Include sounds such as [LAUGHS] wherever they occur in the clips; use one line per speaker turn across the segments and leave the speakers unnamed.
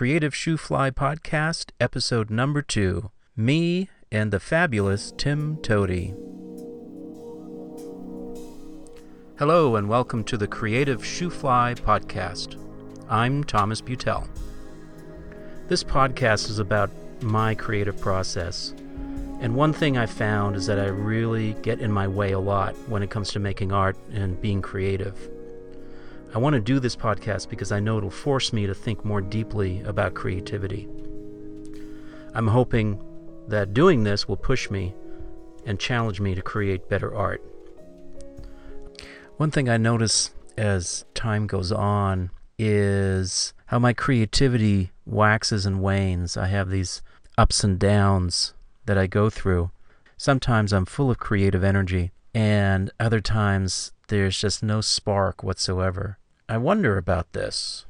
Creative Shoofly Podcast, episode number two. Me and the fabulous Tim Toady. Hello, and welcome to the Creative Shoofly Podcast. I'm Thomas Beutel. This podcast is about my creative process. And one thing I found is that I really get in my way a lot when it comes to making art and being creative. I want to do this podcast because I know it'll force me to think more deeply about creativity. I'm hoping that doing this will push me and challenge me to create better art. One thing I notice as time goes on is how my creativity waxes and wanes. I have these ups and downs that I go through. Sometimes I'm full of creative energy, and other times there's just no spark whatsoever. I wonder about this.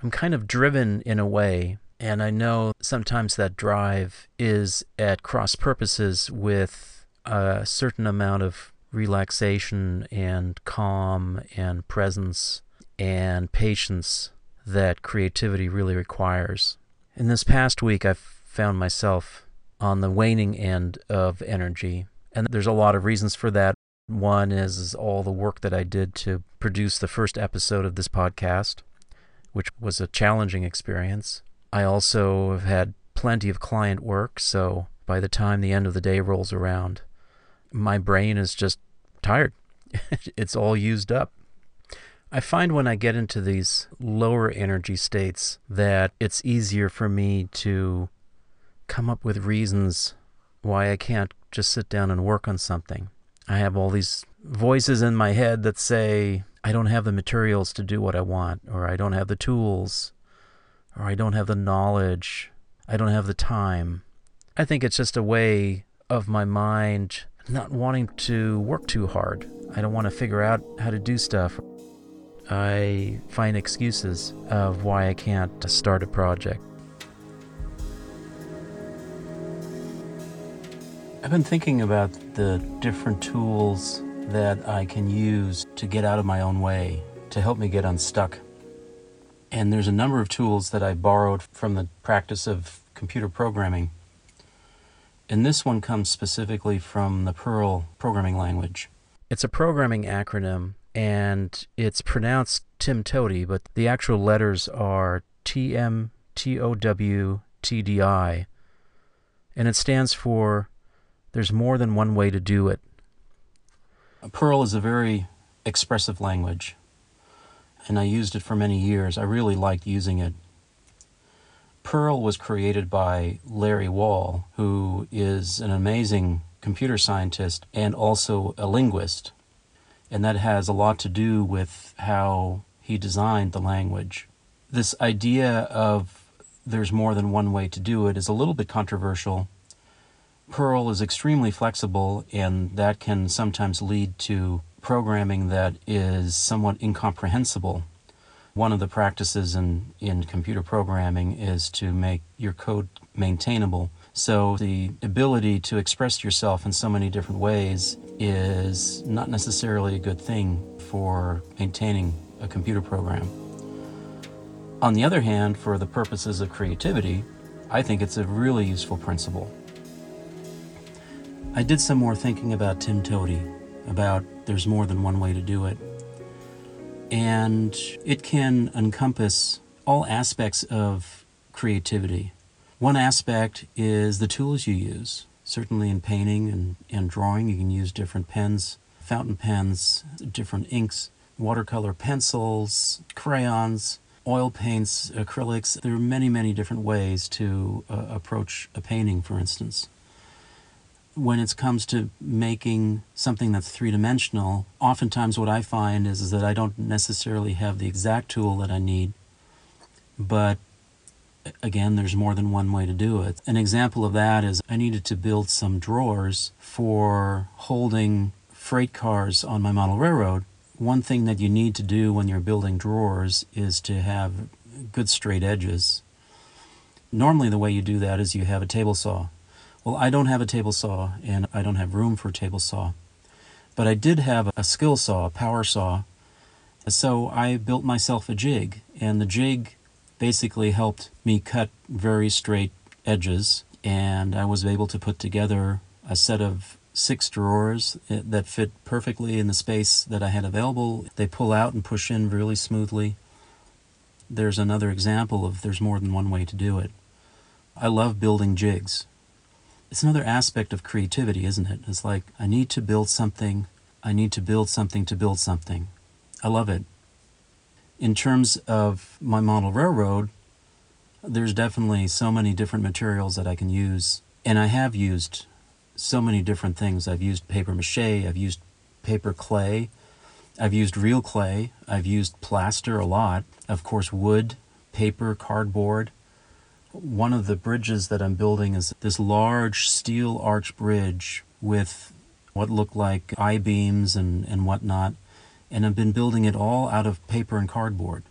I'm kind of driven in a way, and I know sometimes that drive is at cross purposes with a certain amount of relaxation and calm and presence and patience that creativity really requires. In this past week, I've found myself on the waning end of energy, and there's a lot of reasons for that. One is, all the work that I did to produce the first episode of this podcast, which was a challenging experience. I also have had plenty of client work, so by the time the end of the day rolls around, my brain is just tired. [LAUGHS] it's all used up. I find when I get into these lower energy states that it's easier for me to come up with reasons why I can't just sit down and work on something. I have all these voices in my head that say, I don't have the materials to do what I want, or I don't have the tools, or I don't have the knowledge, I don't have the time. I think it's just a way of my mind not wanting to work too hard. I don't want to figure out how to do stuff. I find excuses of why I can't start a project. I've been thinking about the different tools that I can use to get out of my own way, to help me get unstuck. And there's a number of tools that I borrowed from the practice of computer programming. And this one comes specifically from the Perl programming language. It's a programming acronym and it's pronounced Tim Toady, but the actual letters are T M T O W T D I. And it stands for there's more than one way to do it. Perl is a very expressive language, and I used it for many years. I really liked using it. Perl was created by Larry Wall, who is an amazing computer scientist and also a linguist. And that has a lot to do with how he designed the language. This idea of there's more than one way to do it is a little bit controversial Perl is extremely flexible, and that can sometimes lead to programming that is somewhat incomprehensible. One of the practices in, in computer programming is to make your code maintainable. So, the ability to express yourself in so many different ways is not necessarily a good thing for maintaining a computer program. On the other hand, for the purposes of creativity, I think it's a really useful principle. I did some more thinking about Tim Toady, about there's more than one way to do it. And it can encompass all aspects of creativity. One aspect is the tools you use. Certainly in painting and, and drawing, you can use different pens, fountain pens, different inks, watercolor pencils, crayons, oil paints, acrylics. There are many, many different ways to uh, approach a painting, for instance when it comes to making something that's three dimensional, oftentimes what I find is, is that I don't necessarily have the exact tool that I need, but again, there's more than one way to do it. An example of that is I needed to build some drawers for holding freight cars on my model railroad. One thing that you need to do when you're building drawers is to have good straight edges. Normally, the way you do that is you have a table saw well, I don't have a table saw and I don't have room for a table saw. But I did have a skill saw, a power saw. So I built myself a jig, and the jig basically helped me cut very straight edges, and I was able to put together a set of six drawers that fit perfectly in the space that I had available. They pull out and push in really smoothly. There's another example of there's more than one way to do it. I love building jigs. It's another aspect of creativity, isn't it? It's like, I need to build something, I need to build something to build something. I love it. In terms of my model railroad, there's definitely so many different materials that I can use, and I have used so many different things. I've used paper mache, I've used paper clay, I've used real clay, I've used plaster a lot, of course, wood, paper, cardboard. One of the bridges that I'm building is this large steel arch bridge with what look like I beams and, and whatnot. And I've been building it all out of paper and cardboard.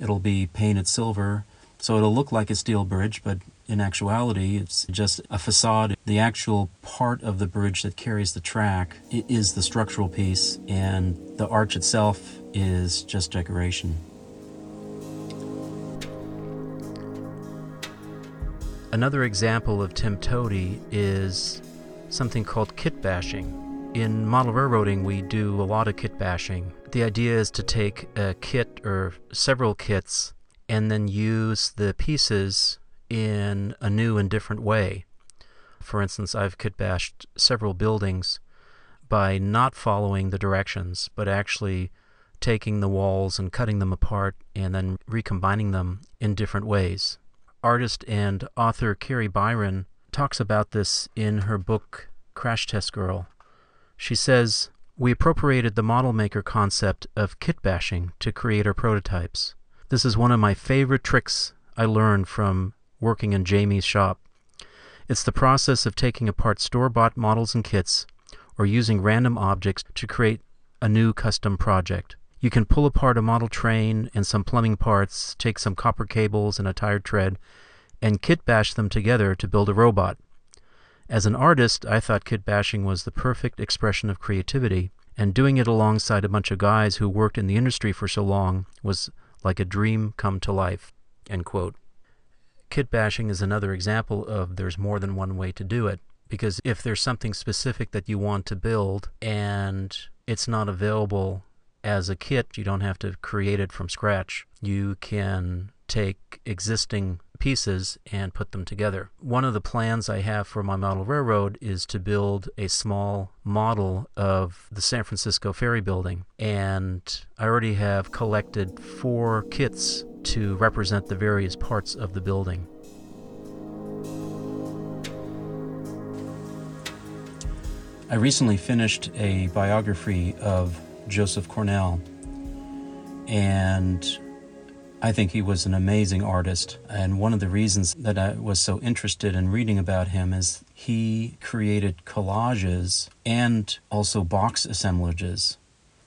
It'll be painted silver, so it'll look like a steel bridge, but in actuality, it's just a facade. The actual part of the bridge that carries the track is the structural piece, and the arch itself is just decoration. Another example of Tim Toady is something called kit bashing. In model railroading, we do a lot of kit bashing. The idea is to take a kit or several kits and then use the pieces in a new and different way. For instance, I've kit bashed several buildings by not following the directions, but actually taking the walls and cutting them apart and then recombining them in different ways. Artist and author Kari Byron talks about this in her book Crash Test Girl. She says, We appropriated the model maker concept of kit bashing to create our prototypes. This is one of my favorite tricks I learned from working in Jamie's shop. It's the process of taking apart store bought models and kits or using random objects to create a new custom project. You can pull apart a model train and some plumbing parts, take some copper cables and a tire tread, and kit bash them together to build a robot. As an artist, I thought kit bashing was the perfect expression of creativity, and doing it alongside a bunch of guys who worked in the industry for so long was like a dream come to life. End quote. Kit bashing is another example of there's more than one way to do it. Because if there's something specific that you want to build and it's not available as a kit, you don't have to create it from scratch. You can take existing pieces and put them together. One of the plans I have for my model railroad is to build a small model of the San Francisco ferry building. And I already have collected four kits to represent the various parts of the building. I recently finished a biography of Joseph Cornell, and I think he was an amazing artist. And one of the reasons that I was so interested in reading about him is he created collages and also box assemblages.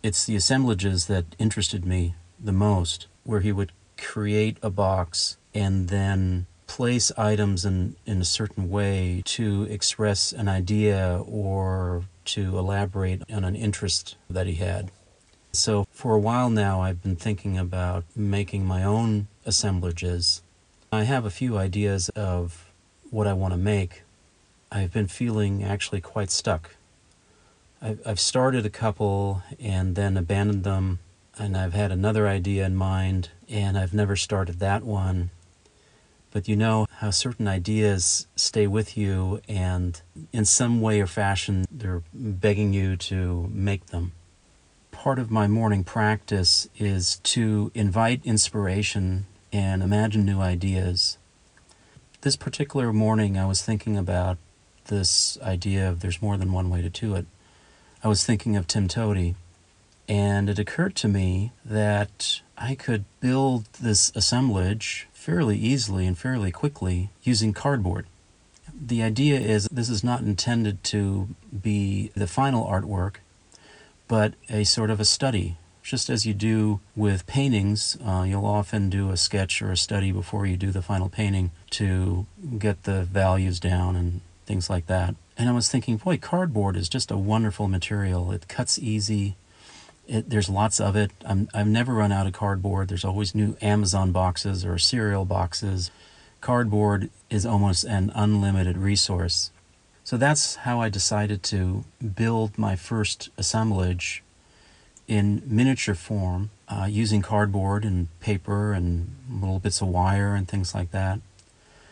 It's the assemblages that interested me the most, where he would create a box and then place items in, in a certain way to express an idea or to elaborate on an interest that he had. So, for a while now, I've been thinking about making my own assemblages. I have a few ideas of what I want to make. I've been feeling actually quite stuck. I've started a couple and then abandoned them and I've had another idea in mind, and I've never started that one. But you know how certain ideas stay with you, and in some way or fashion, they're begging you to make them. Part of my morning practice is to invite inspiration and imagine new ideas. This particular morning, I was thinking about this idea of there's more than one way to do it. I was thinking of Tim Toady and it occurred to me that I could build this assemblage fairly easily and fairly quickly using cardboard. The idea is this is not intended to be the final artwork, but a sort of a study. Just as you do with paintings, uh, you'll often do a sketch or a study before you do the final painting to get the values down and things like that. And I was thinking, boy, cardboard is just a wonderful material. It cuts easy, It, there's lots of it. I'm, I've never run out of cardboard. There's always new Amazon boxes or cereal boxes. Cardboard is almost an unlimited resource. So that's how I decided to build my first assemblage in miniature form uh, using cardboard and paper and little bits of wire and things like that.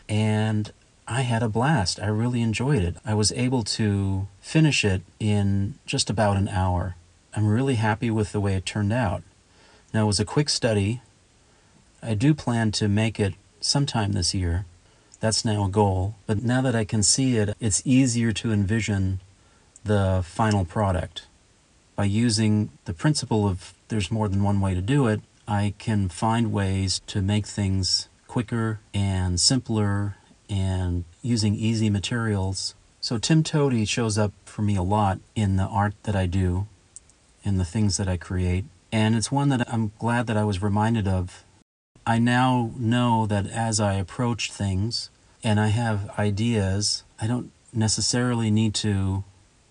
And I had a blast. I really enjoyed it. I was able to finish it in just about an hour. I'm really happy with the way it turned out. Now, it was a quick study. I do plan to make it sometime this year. That's now a goal. But now that I can see it, it's easier to envision the final product. By using the principle of there's more than one way to do it, I can find ways to make things quicker and simpler and using easy materials. So Tim Toady shows up for me a lot in the art that I do, in the things that I create. And it's one that I'm glad that I was reminded of. I now know that as I approach things and I have ideas, I don't necessarily need to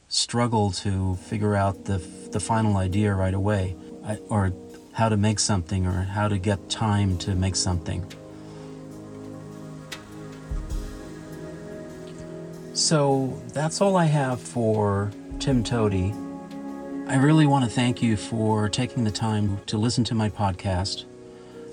struggle to figure out the, the final idea right away I, or how to make something or how to get time to make something. So that's all I have for Tim Toady. I really want to thank you for taking the time to listen to my podcast.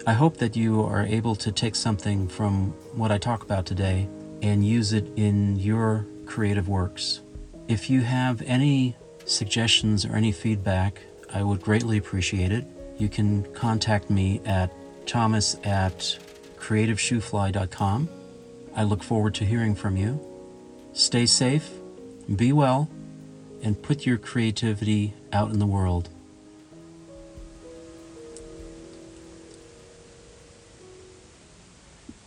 I hope that you are able to take something from what I talk about today and use it in your creative works. If you have any suggestions or any feedback, I would greatly appreciate it. You can contact me at thomas at creativeshoofly.com. I look forward to hearing from you. Stay safe, be well, and put your creativity out in the world.